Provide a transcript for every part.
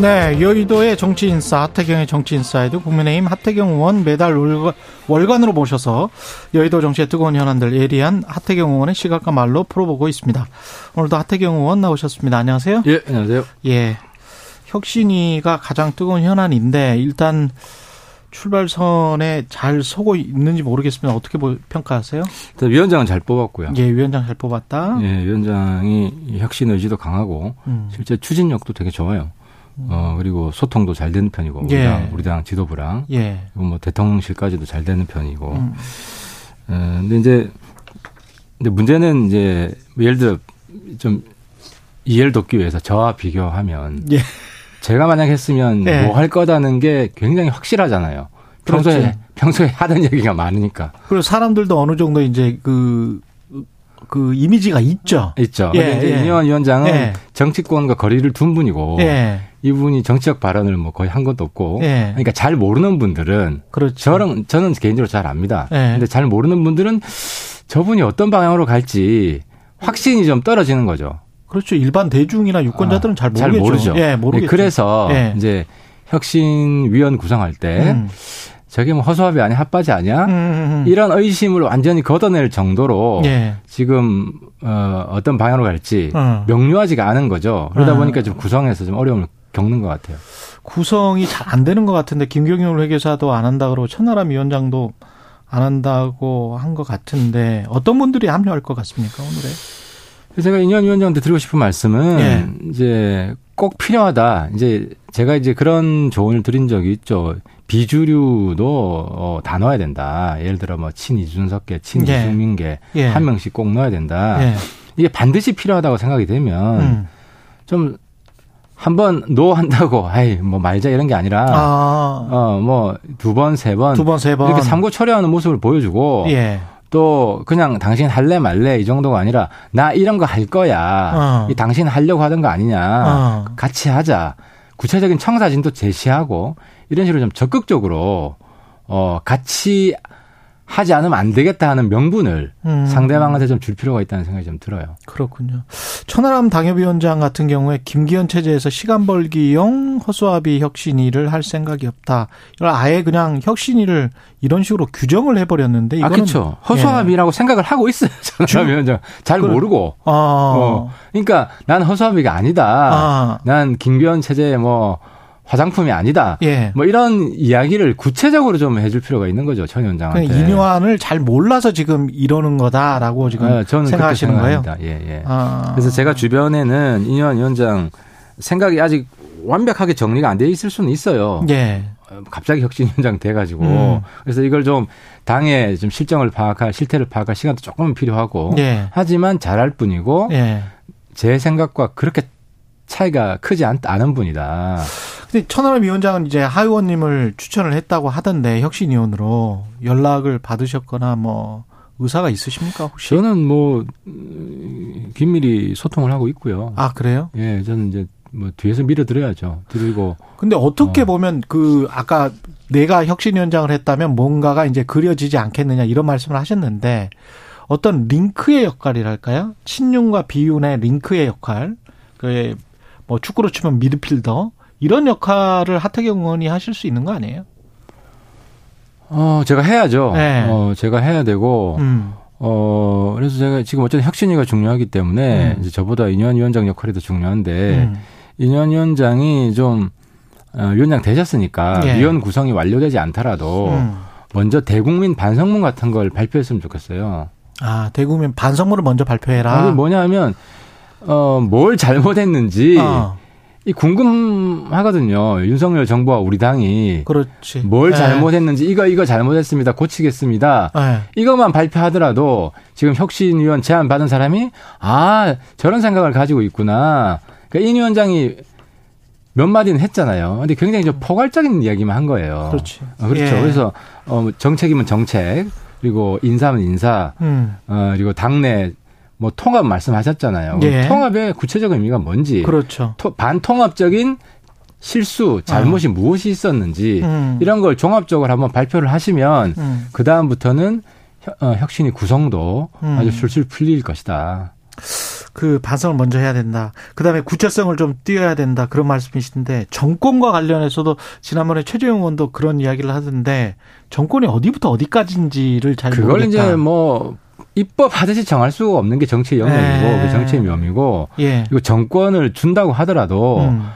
네, 여의도의 정치인싸 하태경의 정치인사이드 국민의힘 하태경 의원 매달 월간, 으로 모셔서 여의도 정치의 뜨거운 현안들 예리한 하태경 의원의 시각과 말로 풀어보고 있습니다. 오늘도 하태경 의원 나오셨습니다. 안녕하세요. 예, 안녕하세요. 예, 혁신위가 가장 뜨거운 현안인데 일단 출발선에 잘 서고 있는지 모르겠습니다. 어떻게 평가하세요? 위원장은 잘 뽑았고요. 예, 위원장 잘 뽑았다. 예, 위원장이 혁신 의지도 강하고 음. 실제 추진력도 되게 좋아요. 어 그리고 소통도 잘 되는 편이고 우리, 예. 당, 우리 당 지도부랑 예. 그리고 뭐 대통령실까지도 잘 되는 편이고 음. 어, 근데 이제 근데 문제는 이제 예를 들어 좀 이해를 돕기 위해서 저와 비교하면 예. 제가 만약 했으면 예. 뭐할 거다는 게 굉장히 확실하잖아요. 평소에 그렇지. 평소에 하던 얘기가 많으니까. 그리고 사람들도 어느 정도 이제 그그 이미지가 있죠. 있죠. 예, 이제 예. 이현 위원장은 예. 정치권과 거리를 둔 분이고 예. 이분이 정치적 발언을 뭐 거의 한 것도 없고 예. 그러니까 잘 모르는 분들은 그렇죠. 저는 저는 개인적으로 잘 압니다. 예. 근데 잘 모르는 분들은 저분이 어떤 방향으로 갈지 확신이 좀 떨어지는 거죠. 그렇죠. 일반 대중이나 유권자들은 아, 잘 모르겠죠. 잘 모르죠. 예, 모르겠죠. 그래서 이제 혁신위원 구성할 때 음. 저게 뭐 허수아비 아니야 핫바지 아니야? 음, 음, 음. 이런 의심을 완전히 걷어낼 정도로 예. 지금 어, 어떤 방향으로 갈지 어. 명료하지가 않은 거죠. 그러다 어. 보니까 좀 구성에서 좀 어려움을 겪는 것 같아요. 구성이 잘 안 되는 것 같은데 김경률 회계사도 안 한다 그러고 천하람 위원장도 안 한다고 한 것 같은데 어떤 분들이 합류할 것 같습니까 오늘에? 제가 인현 위원장한테 드리고 싶은 말씀은 예. 이제 꼭 필요하다. 이제 제가 이제 그런 조언을 드린 적이 있죠. 비주류도 어, 다 넣어야 된다. 예를 들어 뭐 친이준석계, 친이승민계 예. 예. 한 명씩 꼭 넣어야 된다. 예. 이게 반드시 필요하다고 생각이 되면 음. 좀 한번 노 한다고 아이 뭐 말자 이런 게 아니라 아. 어뭐 두 번 세 번 두 번 세 번 이렇게 삼고 처리하는 모습을 보여주고 예. 또 그냥 당신 할래 말래 이 정도가 아니라 나 이런 거 할 거야. 어. 이 당신 하려고 하던 거 아니냐. 어. 같이 하자. 구체적인 청사진도 제시하고 이런 식으로 좀 적극적으로 어 같이 하지 않으면 안 되겠다 하는 명분을 음. 상대방한테 좀 줄 필요가 있다는 생각이 좀 들어요. 그렇군요. 천하람 당협위원장 같은 경우에 김기현 체제에서 시간 벌기용 허수아비 혁신위를 할 생각이 없다. 이걸 아예 그냥 혁신위를 이런 식으로 규정을 해버렸는데 이거는 아 그렇죠. 허수아비라고 예. 생각을 하고 있어요. 천하람 위원장 잘 그래. 모르고. 아. 어. 그러니까 난 허수아비가 아니다. 아. 난 김기현 체제에 뭐 화장품이 아니다. 예. 뭐 이런 이야기를 구체적으로 좀 해줄 필요가 있는 거죠 천 위원장한테. 임요한을 잘 몰라서 지금 이러는 거다라고 지금 아, 저는 생각하시는 거예요. 예, 예. 아. 그래서 제가 주변에는 이현 위원장 생각이 아직 완벽하게 정리가 안 돼 있을 수는 있어요. 예. 갑자기 혁신위원장 돼가지고 음. 그래서 이걸 좀 당의 좀 실정을 파악할 실태를 파악할 시간도 조금은 필요하고 예. 하지만 잘할 뿐이고 예. 제 생각과 그렇게 차이가 크지 않, 않은 분이다. 근데 천하람 위원장은 이제 하 의원님을 추천을 했다고 하던데 혁신위원으로 연락을 받으셨거나 뭐 의사가 있으십니까 혹시? 저는 뭐 긴밀히 소통을 하고 있고요. 아 그래요? 예, 저는 이제 뭐 뒤에서 밀어드려야죠. 드리고. 근데 어떻게 어. 보면 그 아까 내가 혁신위원장을 했다면 뭔가가 이제 그려지지 않겠느냐 이런 말씀을 하셨는데 어떤 링크의 역할이랄까요? 친윤과 비윤의 링크의 역할. 그 뭐 축구로 치면 미드필더 이런 역할을 하태경 의원이 하실 수 있는 거 아니에요? 어, 제가 해야죠. 네. 어, 제가 해야 되고, 음. 어, 그래서 제가 지금 어쨌든 혁신위가 중요하기 때문에, 음. 이제 저보다 인현 위원장 역할이 더 중요한데, 음. 인현 위원장이 좀, 어, 위원장 되셨으니까, 예. 위원 구성이 완료되지 않더라도, 음. 먼저 대국민 반성문 같은 걸 발표했으면 좋겠어요. 아, 대국민 반성문을 먼저 발표해라. 이게 뭐냐 하면, 어, 뭘 잘못했는지, 어. 이 궁금하거든요. 윤석열 정부와 우리 당이 그렇지. 뭘 네. 잘못했는지 이거 이거 잘못했습니다. 고치겠습니다. 네. 이것만 발표하더라도 지금 혁신위원 제안 받은 사람이 아 저런 생각을 가지고 있구나. 그러니까 인 위원장이 몇 마디는 했잖아요. 근데 굉장히 좀 포괄적인 이야기만 한 거예요. 그렇지. 어, 그렇죠. 예. 그래서 어, 정책이면 정책, 그리고 인사면 인사, 음. 어, 그리고 당내 뭐 통합 말씀하셨잖아요. 예. 통합의 구체적인 의미가 뭔지, 그렇죠. 토, 반통합적인 실수, 잘못이 어. 무엇이 있었는지 음. 이런 걸 종합적으로 한번 발표를 하시면 음. 그 다음부터는 어, 혁신이 구성도 음. 아주 술술 풀릴 것이다. 그 반성을 먼저 해야 된다. 그 다음에 구체성을 좀 띄어야 된다. 그런 말씀이신데 정권과 관련해서도 지난번에 최재형 의원도 그런 이야기를 하던데 정권이 어디부터 어디까지인지를 잘 그걸 모르겠다. 이제 뭐 입법 하듯이 정할 수가 없는 게 정치의 영역이고 네. 그 정치의 묘미고 예. 그리고 정권을 준다고 하더라도 음.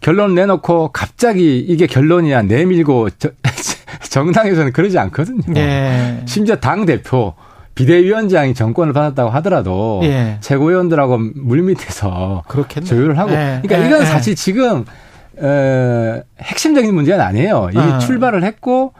결론 내놓고 갑자기 이게 결론이야 내밀고 저, 정당에서는 그러지 않거든요. 예. 심지어 당 대표 비대위원장이 정권을 받았다고 하더라도 예. 최고위원들하고 물밑에서 그렇겠네. 조율을 하고 예. 그러니까 예. 이건 예. 사실 지금 어, 핵심적인 문제는 아니에요. 이미 어. 출발을 했고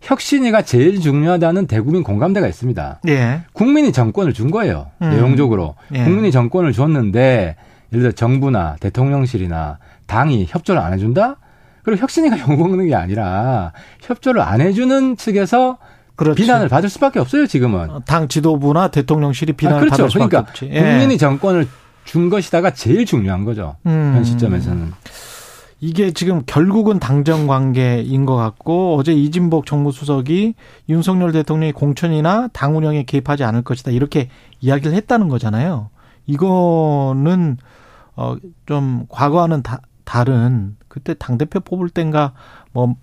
혁신위가 제일 중요하다는 대국민 공감대가 있습니다. 예. 국민이 정권을 준 거예요. 음. 내용적으로 예. 국민이 정권을 줬는데 예를 들어 정부나 대통령실이나 당이 협조를 안 해준다? 그리고 혁신위가 욕먹는 게 아니라 협조를 안 해주는 측에서 그렇지. 비난을 받을 수밖에 없어요 지금은. 어, 당 지도부나 대통령실이 비난을 아, 그렇죠. 받을 수밖에 그러니까 없지. 예. 국민이 정권을 준 것이다가 제일 중요한 거죠. 음. 현 시점에서는. 이게 지금 결국은 당정 관계인 것 같고 어제 이진복 정무수석이 윤석열 대통령이 공천이나 당 운영에 개입하지 않을 것이다 이렇게 이야기를 했다는 거잖아요. 이거는 어좀 과거와는 다, 다른 그때 당 대표 뽑을 땐가 뭐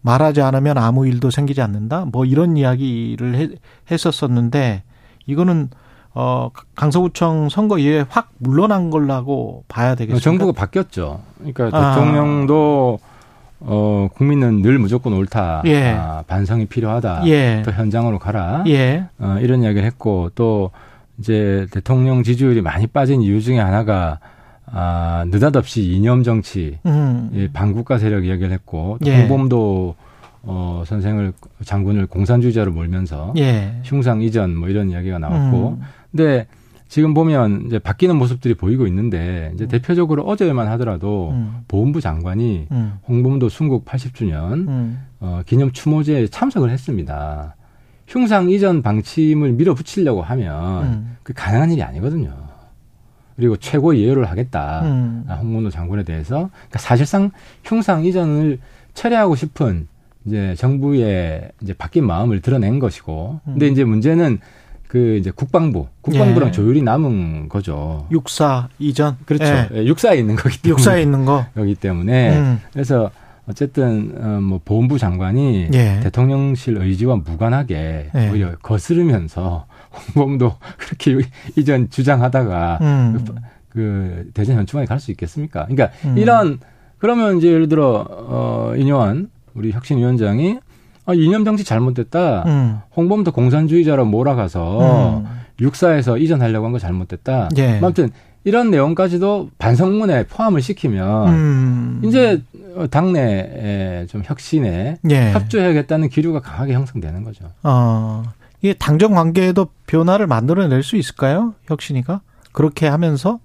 말하지 않으면 아무 일도 생기지 않는다. 뭐 이런 이야기를 해, 했었었는데 이거는 어 강서구청 선거 이후에 확 물러난 걸라고 봐야 되겠습니다. 정부가 바뀌었죠. 그러니까 아. 대통령도 어 국민은 늘 무조건 옳다. 예. 아, 반성이 필요하다. 예. 또 현장으로 가라. 예. 어, 이런 이야기를 했고 또 이제 대통령 지지율이 많이 빠진 이유 중에 하나가 아, 느닷없이 이념 정치, 음. 예, 반국가 세력 이야기를 했고, 또 예. 홍범도 어, 선생을 장군을 공산주의자로 몰면서 예. 흉상 이전 뭐 이런 이야기가 나왔고, 음. 근데 지금 보면 이제 바뀌는 모습들이 보이고 있는데 이제 음. 대표적으로 어제만 하더라도 음. 보훈부 장관이 음. 홍범도 순국 80주년 음. 어, 기념 추모제에 참석을 했습니다. 흉상 이전 방침을 밀어붙이려고 하면 음. 그 가능한 일이 아니거든요. 그리고 최고 예우를 하겠다. 음. 아, 홍문호 장군에 대해서. 그러니까 사실상 흉상 이전을 철회하고 싶은 이제 정부의 이제 바뀐 마음을 드러낸 것이고. 음. 근데 이제 문제는 그 이제 국방부, 국방부랑 예. 조율이 남은 거죠. 육사 이전. 그렇죠. 예. 예 육사에 있는 거기 때문에. 육사에 있는 거. 여기 때문에. 음. 그래서 어쨌든 어뭐 보훈부 장관이 예. 대통령실 의지와 무관하게 예. 오히려 거스르면서 홍범도 그렇게 이전 주장하다가 음. 그, 그 대전 현충원에 갈 수 있겠습니까? 그러니까 음. 이런 그러면 이제 예를 들어 어 인요한 우리 혁신위원장이 아, 이념 정치 잘못됐다. 음. 홍범도 공산주의자로 몰아가서 음. 육사에서 이전하려고 한 거 잘못됐다. 예. 아무튼 이런 내용까지도 반성문에 포함을 시키면 음. 이제 당내에 좀 혁신에 예. 협조해야겠다는 기류가 강하게 형성되는 거죠. 어. 이게 당정 관계에도 변화를 만들어낼 수 있을까요? 혁신이가 그렇게 하면서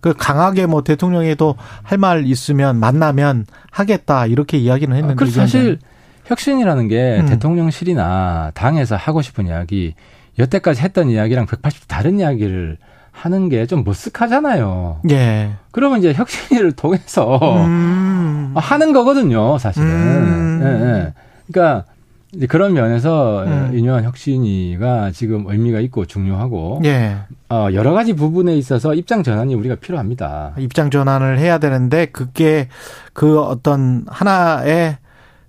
그 강하게 뭐 대통령에도 할 말 있으면 만나면 하겠다 이렇게 이야기는 아, 했는데 아, 사실 혁신이라는 게 음. 대통령실이나 당에서 하고 싶은 이야기 여태까지 했던 이야기랑 180도 다른 이야기를 하는 게 좀 머쓱하잖아요. 예. 그러면 이제 혁신을 통해서 음. 하는 거거든요, 사실은. 음. 예, 예. 그러니까 이제 그런 면에서 음. 인유한 혁신이가 지금 의미가 있고 중요하고 예. 어, 여러 가지 부분에 있어서 입장 전환이 우리가 필요합니다. 입장 전환을 해야 되는데 그게 그 어떤 하나의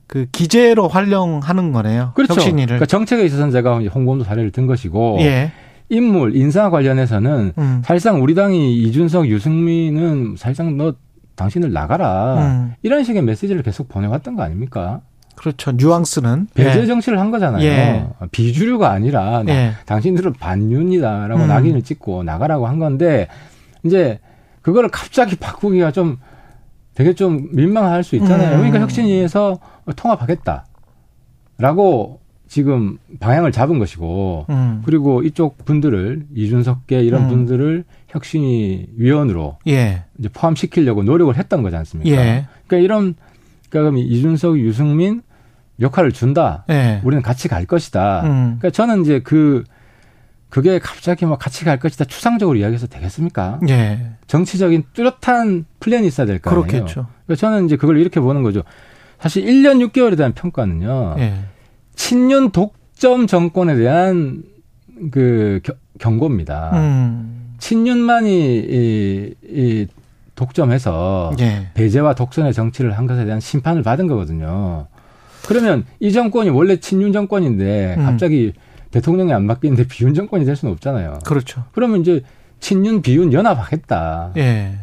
그 기재로 활용하는 거네요. 그렇죠. 혁신이를. 그러니까 정책에 있어서는 제가 홍범도 사례를 든 것이고 예. 인물 인사 관련해서는 음. 사실상 우리 당이 이준석 유승민은 사실상 너 당신을 나가라 음. 이런 식의 메시지를 계속 보내왔던 거 아닙니까? 그렇죠. 뉘앙스는 배제 예. 정치를 한 거잖아요. 예. 비주류가 아니라 예. 당신들은 반윤이다라고 음. 낙인을 찍고 나가라고 한 건데 이제 그거를 갑자기 바꾸기가 좀 되게 좀 민망할 수 있잖아요. 음. 그러니까 혁신위에서 통합하겠다라고 지금 방향을 잡은 것이고 음. 그리고 이쪽 분들을 이준석계 이런 음. 분들을 혁신위 위원으로 예. 이제 포함시키려고 노력을 했던 거지 않습니까? 예. 그러니까 이런 그러니까 그럼 이준석, 유승민 역할을 준다. 예. 우리는 같이 갈 것이다. 음. 그러니까 저는 이제 그 그게 갑자기 뭐 같이 갈 것이다 추상적으로 이야기해서 되겠습니까? 예. 정치적인 뚜렷한 플랜이 있어야 될 거 아니에요. 그렇겠죠. 그러니까 저는 이제 그걸 이렇게 보는 거죠. 사실 1년 6개월에 대한 평가는요. 예. 친윤 독점 정권에 대한 그 겨, 경고입니다. 음. 친윤만이 이, 이 독점해서 예. 배제와 독선의 정치를 한 것에 대한 심판을 받은 거거든요. 그러면 이 정권이 원래 친윤 정권인데 음. 갑자기 음. 대통령이 안 바뀌는데 비윤 정권이 될 수는 없잖아요. 그렇죠. 그러면 이제 친윤 비윤 연합하겠다. 예.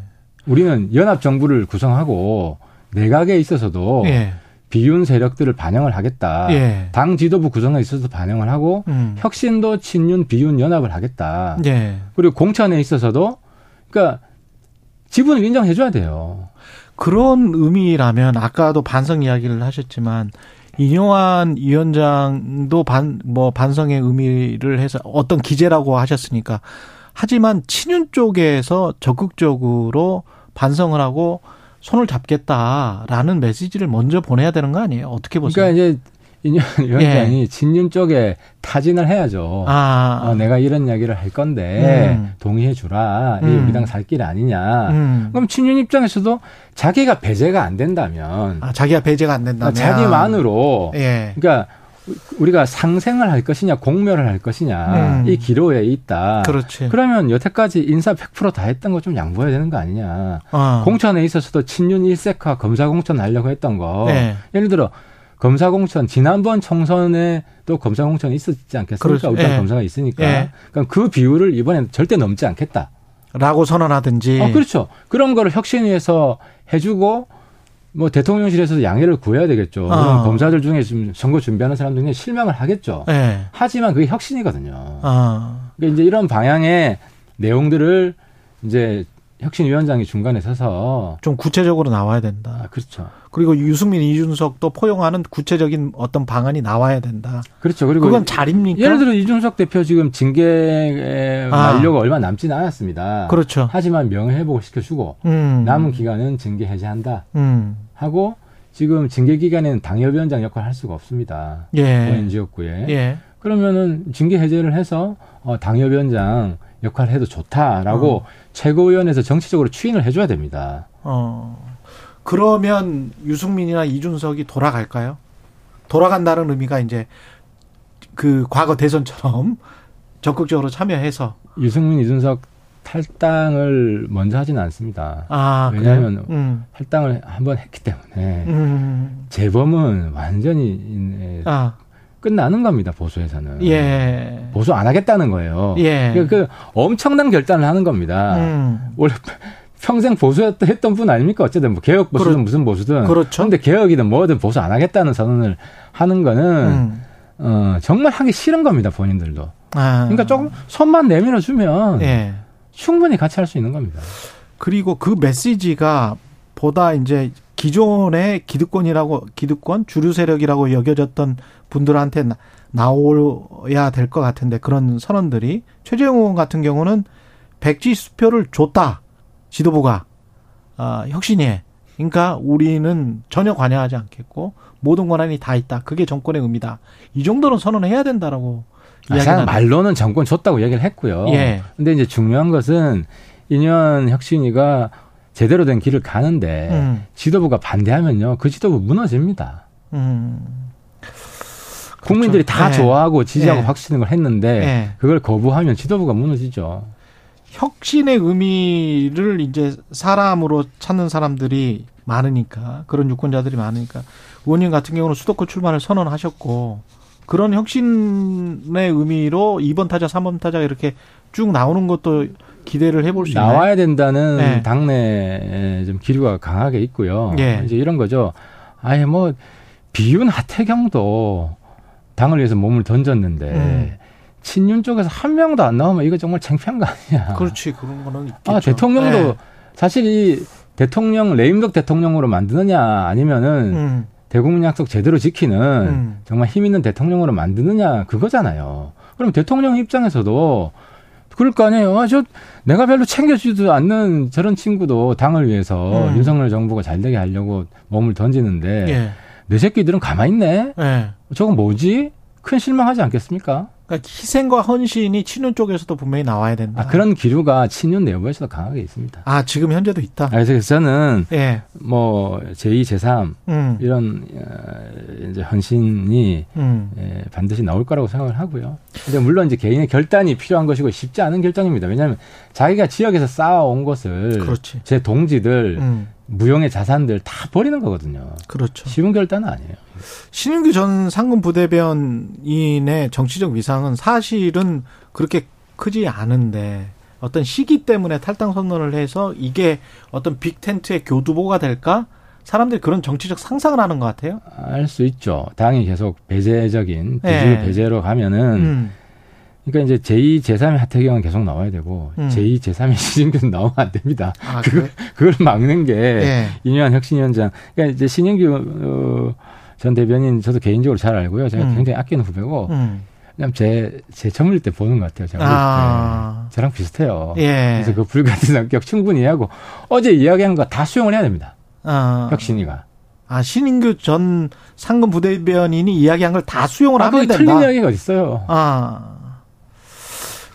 우리는 연합 정부를 구성하고 내각에 있어서도 예. 비윤 세력들을 반영을 하겠다. 예. 당 지도부 구성에 있어서 반영을 하고 음. 혁신도 친윤 비윤 연합을 하겠다. 예. 그리고 공천에 있어서도 그러니까 지분을 인정해 줘야 돼요. 그런 의미라면 아까도 반성 이야기를 하셨지만 이용환 위원장도 반, 뭐 반성의 의미를 해서 어떤 기재라고 하셨으니까 하지만 친윤 쪽에서 적극적으로 반성을 하고 손을 잡겠다라는 메시지를 먼저 보내야 되는 거 아니에요? 어떻게 보세요? 그러니까 이제 인현 위원장이 예. 진윤 쪽에 타진을 해야죠. 아. 어, 내가 이런 이야기를 할 건데 음. 동의해 주라. 음. 이 우리당 살 길 아니냐. 음. 그럼 친윤 입장에서도 자기가 배제가 안 된다면 아, 자기가 배제가 안 된다면 자기만으로 예. 그러니까 우리가 상생을 할 것이냐 공멸을 할 것이냐 음. 이 기로에 있다. 그렇지. 그러면 여태까지 인사 100%다 했던 거 좀 양보해야 되는 거 아니냐. 어. 공천에 있어서도 친윤 일색화 검사 공천 하려고 했던 거. 네. 예를 들어 검사 공천 지난번 총선에도 검사 공천이 있었지 않겠습니까? 그렇죠. 예. 검사가 있으니까. 예. 그럼 그 비율을 이번엔 절대 넘지 않겠다. 라고 선언하든지. 어, 그렇죠. 그런 거를 혁신위에서 해주고 뭐 대통령실에서 양해를 구해야 되겠죠. 어. 검사들 중에 지금 선거 준비하는 사람 중에 실망을 하겠죠. 예. 하지만 그게 혁신이거든요. 어. 그러니까 이제 이런 방향의 내용들을 이제 혁신위원장이 중간에 서서 좀 구체적으로 나와야 된다. 아, 그렇죠. 그리고 유승민, 이준석도 포용하는 구체적인 어떤 방안이 나와야 된다. 그렇죠. 그리고 그건 잘입니까? 예를 들어 이준석 대표 지금 징계 만료가 아. 얼마 남지는 않았습니다. 그렇죠. 하지만 명예회복을 시켜주고 음. 남은 기간은 징계 해제한다. 음. 하고 지금 징계 기간에는 당협위원장 역할을 할 수가 없습니다. 예. 본인 지역구에. 예. 그러면은 징계 해제를 해서 어, 당협위원장 역할을 해도 좋다라고 어. 최고위원회에서 정치적으로 추인을 해줘야 됩니다. 어. 그러면 유승민이나 이준석이 돌아갈까요? 돌아간다는 의미가 이제 그 과거 대선처럼 적극적으로 참여해서 유승민, 이준석 탈당을 먼저 하지는 않습니다. 아, 왜냐하면 음. 탈당을 한번 했기 때문에 음. 재범은 완전히 아. 끝나는 겁니다 보수에서는. 예. 보수 안 하겠다는 거예요. 예. 그, 그 엄청난 결단을 하는 겁니다. 음. 원래 평생 보수했던 분 아닙니까? 어쨌든 뭐 개혁 보수든 그렇, 무슨 보수든. 그렇죠. 근데 개혁이든 뭐든 보수 안 하겠다는 선언을 하는 거는 음. 어, 정말 하기 싫은 겁니다 본인들도. 아. 그러니까 조금 손만 내밀어 주면 예. 충분히 같이 할 수 있는 겁니다. 그리고 그 메시지가 보다 이제 기존의 기득권이라고 기득권 주류 세력이라고 여겨졌던 분들한테 나오야 될 것 같은데 그런 선언들이 최재형 의원 같은 경우는 백지 수표를 줬다. 지도부가. 아, 혁신위에. 그러니까 우리는 전혀 관여하지 않겠고 모든 권한이 다 있다. 그게 정권의 의미다. 이 정도는 선언해야 된다라고 아, 말로는 정권 줬다고 얘기를 했고요. 예. 근데 이제 중요한 것은 인연 혁신위가 제대로 된 길을 가는데 음. 지도부가 반대하면요 그 지도부 무너집니다. 음. 국민들이 그렇죠. 다 네. 좋아하고 지지하고 네. 박수치는 걸 했는데 네. 그걸 거부하면 지도부가 무너지죠. 혁신의 의미를 이제 사람으로 찾는 사람들이 많으니까 그런 유권자들이 많으니까 의원님 같은 경우는 수도권 출마를 선언하셨고 그런 혁신의 의미로 2번 타자, 3번 타자 이렇게 쭉 나오는 것도 기대를 해볼 수 있나요? 나와야 된다는 네. 당내 좀 기류가 강하게 있고요. 네. 이제 이런 거죠. 아예 뭐 비윤 하태경도 당을 위해서 몸을 던졌는데 음. 친윤 쪽에서 한 명도 안 나오면 이거 정말 창피한 거 아니야. 그렇지 그런 거는 있겠죠. 아 대통령도 네. 사실 이 대통령 레임덕 대통령으로 만드느냐 아니면은 음. 대국민 약속 제대로 지키는 음. 정말 힘 있는 대통령으로 만드느냐 그거잖아요. 그럼 대통령 입장에서도 그럴 거 아니에요. 아, 저 내가 별로 챙겨주지도 않는 저런 친구도 당을 위해서 음. 윤석열 정부가 잘 되게 하려고 몸을 던지는데 예. 내 새끼들은 가만히 있네. 예. 저건 뭐지? 큰 실망하지 않겠습니까? 그러니까 희생과 헌신이 친윤 쪽에서도 분명히 나와야 된다. 아, 그런 기류가 친윤 내부에서도 강하게 있습니다. 아 지금 현재도 있다. 아, 그래서 저는 예. 뭐 제2, 제3 음. 이런 어, 이제 헌신이 음. 예, 반드시 나올 거라고 생각을 하고요. 근데 물론 이제 개인의 결단이 필요한 것이고 쉽지 않은 결정입니다. 왜냐하면 자기가 지역에서 쌓아온 것을 그렇지. 제 동지들 음. 무용의 자산들 다 버리는 거거든요. 그렇죠. 쉬운 결단은 아니에요. 신인규 전 상금 부대변인의 정치적 위상은 사실은 그렇게 크지 않은데 어떤 시기 때문에 탈당 선언을 해서 이게 어떤 빅 텐트의 교두보가 될까? 사람들이 그런 정치적 상상을 하는 것 같아요. 알 수 있죠. 당이 계속 배제적인 비주 네. 배제로 가면은 음. 그러니까 이제 제2, 제3의 하태경은 계속 나와야 되고 음. 제2, 제3의 신인규는 나오면 안 됩니다. 아, 그걸, 그걸 막는 게 네. 이념한 혁신위원장. 그러니까 이제 신인규 어, 전 대변인 저도 개인적으로 잘 알고요. 제가 음. 굉장히 아끼는 후배고 음. 그냥 제, 제 처음일 때 보는 것 같아요. 제가. 아. 저랑 비슷해요. 예. 그래서 그 불같은 성격 충분히 하고 어제 이야기한 거 다 수용을 해야 됩니다. 아. 혁신이가. 아, 신인규 전 상금 부대변인이 이야기한 걸 다 수용을 아, 하면 된다. 틀린 이야기가 어딨어요. 아.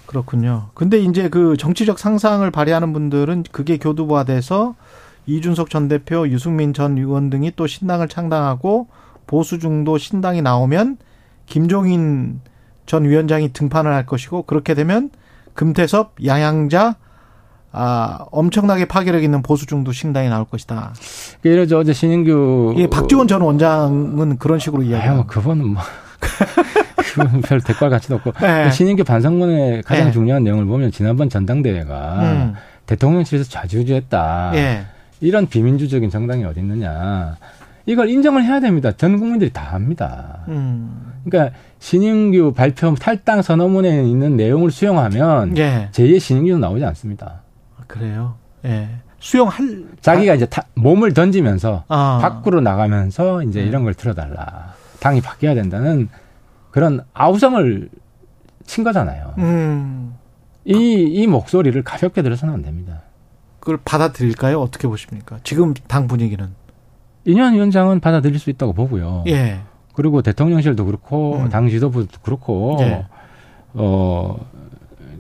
그렇군요. 근데 이제 그 정치적 상상을 발휘하는 분들은 그게 교두화돼서 이준석 전 대표, 유승민 전 의원 등이 또 신당을 창당하고 보수 중도 신당이 나오면 김종인 전 위원장이 등판을 할 것이고 그렇게 되면 금태섭, 양양자 아, 엄청나게 파괴력 있는 보수 중도 신당이 나올 것이다. 예를 들어 어제 신인규 예, 박지원 전 원장은 그런 식으로 이야기해요. 뭐 그거는 뭐 그건 별 대가를 가치도 없고 네. 신인규 반성문의 가장 네. 중요한 내용을 보면 지난번 전당대회가 음. 대통령실에서 좌지우지했다. 네. 이런 비민주적인 정당이 어디 있느냐. 이걸 인정을 해야 됩니다. 전 국민들이 다 합니다. 음. 그러니까 신인규 발표 탈당 선언문에 있는 내용을 수용하면 예. 제2의 신인규는 나오지 않습니다. 아, 그래요? 예. 수용할 자기가 이제 타, 몸을 던지면서 아. 밖으로 나가면서 이제 음. 이런 걸 들어달라. 당이 바뀌어야 된다는 그런 아우성을 친 거잖아요. 음. 이, 이 목소리를 가볍게 들어서는 안 됩니다. 그걸 받아들일까요? 어떻게 보십니까? 지금 당 분위기는. 이현 위원장은 받아들일 수 있다고 보고요. 예. 그리고 대통령실도 그렇고 음. 당 지도부도 그렇고 예. 어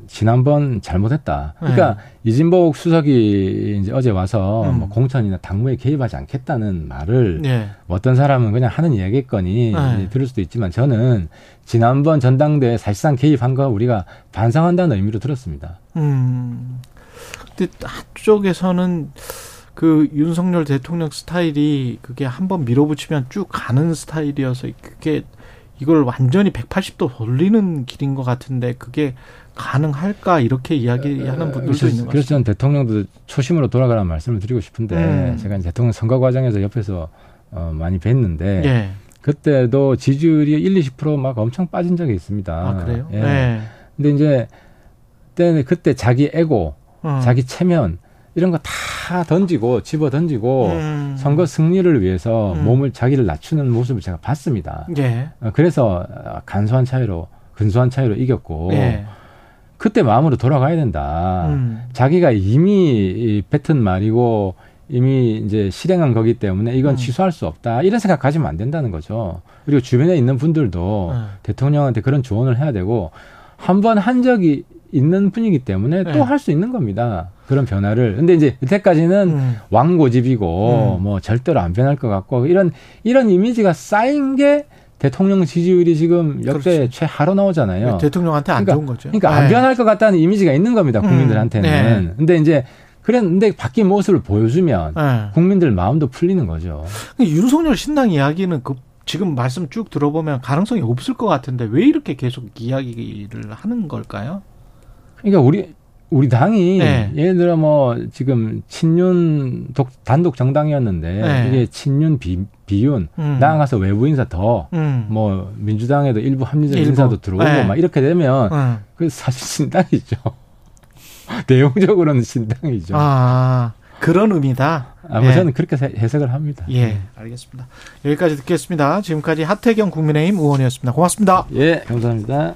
지난번 잘못했다. 그러니까 네. 이진복 수석이 이제 어제 와서 음. 뭐 공천이나 당무에 개입하지 않겠다는 말을 네. 어떤 사람은 그냥 하는 이야기거니 네. 들을 수도 있지만 저는 지난번 전당대회 사실상 개입한 거 우리가 반성한다는 의미로 들었습니다. 음. 근데 한쪽에서는 그 윤석열 대통령 스타일이 그게 한번 밀어붙이면 쭉 가는 스타일이어서 그게 이걸 완전히 180도 돌리는 길인 것 같은데 그게 가능할까 이렇게 이야기하는 분들도 그래서, 있는 것 같습니다. 그래서 저는 대통령도 초심으로 돌아가라는 말씀을 드리고 싶은데 음. 제가 이제 대통령 선거 과정에서 옆에서 어, 많이 뵀는데 예. 그때도 지지율이 1, 20%막 엄청 빠진 적이 있습니다. 아, 그래요? 예. 네. 근데 이제 그때는 그때 자기 에고, 어. 자기 체면 이런 거 다 던지고 집어 던지고 음. 선거 승리를 위해서 음. 몸을 자기를 낮추는 모습을 제가 봤습니다. 예. 어, 그래서 간소한 차이로 근소한 차이로 이겼고 예. 그때 마음으로 돌아가야 된다. 음. 자기가 이미 뱉은 말이고 이미 이제 실행한 거기 때문에 이건 음. 취소할 수 없다. 이런 생각 가지면 안 된다는 거죠. 그리고 주변에 있는 분들도 음. 대통령한테 그런 조언을 해야 되고 한 번한 적이 있는 분이기 때문에 또 할수 네. 있는 겁니다. 그런 변화를. 근데 이제 이때까지는 음. 왕고집이고 음. 뭐 절대로 안 변할 것 같고 이런 이런 이미지가 쌓인 게 대통령 지지율이 지금 역대 그렇지. 최하로 나오잖아요. 네, 대통령한테 안 그러니까, 좋은 거죠. 그러니까 네. 안 변할 것 같다는 이미지가 있는 겁니다. 음. 국민들한테는. 음. 네. 근데 이제 그런데 바뀐 모습을 보여주면 네. 국민들 마음도 풀리는 거죠. 윤석열 신당 이야기는 그 지금 말씀 쭉 들어보면 가능성이 없을 것 같은데 왜 이렇게 계속 이야기를 하는 걸까요? 그러니까 우리 우리 당이 네. 예를 들어 뭐 지금 친윤 독, 단독 정당이었는데 네. 이게 친윤 비, 비윤 음. 나아가서 외부 인사 더뭐 음. 민주당에도 일부 합리적 일부. 인사도 들어오고 네. 막 이렇게 되면 음. 그 사실 신당이죠. 내용적으로는 신당이죠. 아 그런 의미다. 아, 뭐 예. 저는 그렇게 해석을 합니다. 예, 네. 알겠습니다. 여기까지 듣겠습니다. 지금까지 하태경 국민의힘 의원이었습니다. 고맙습니다. 예, 감사합니다.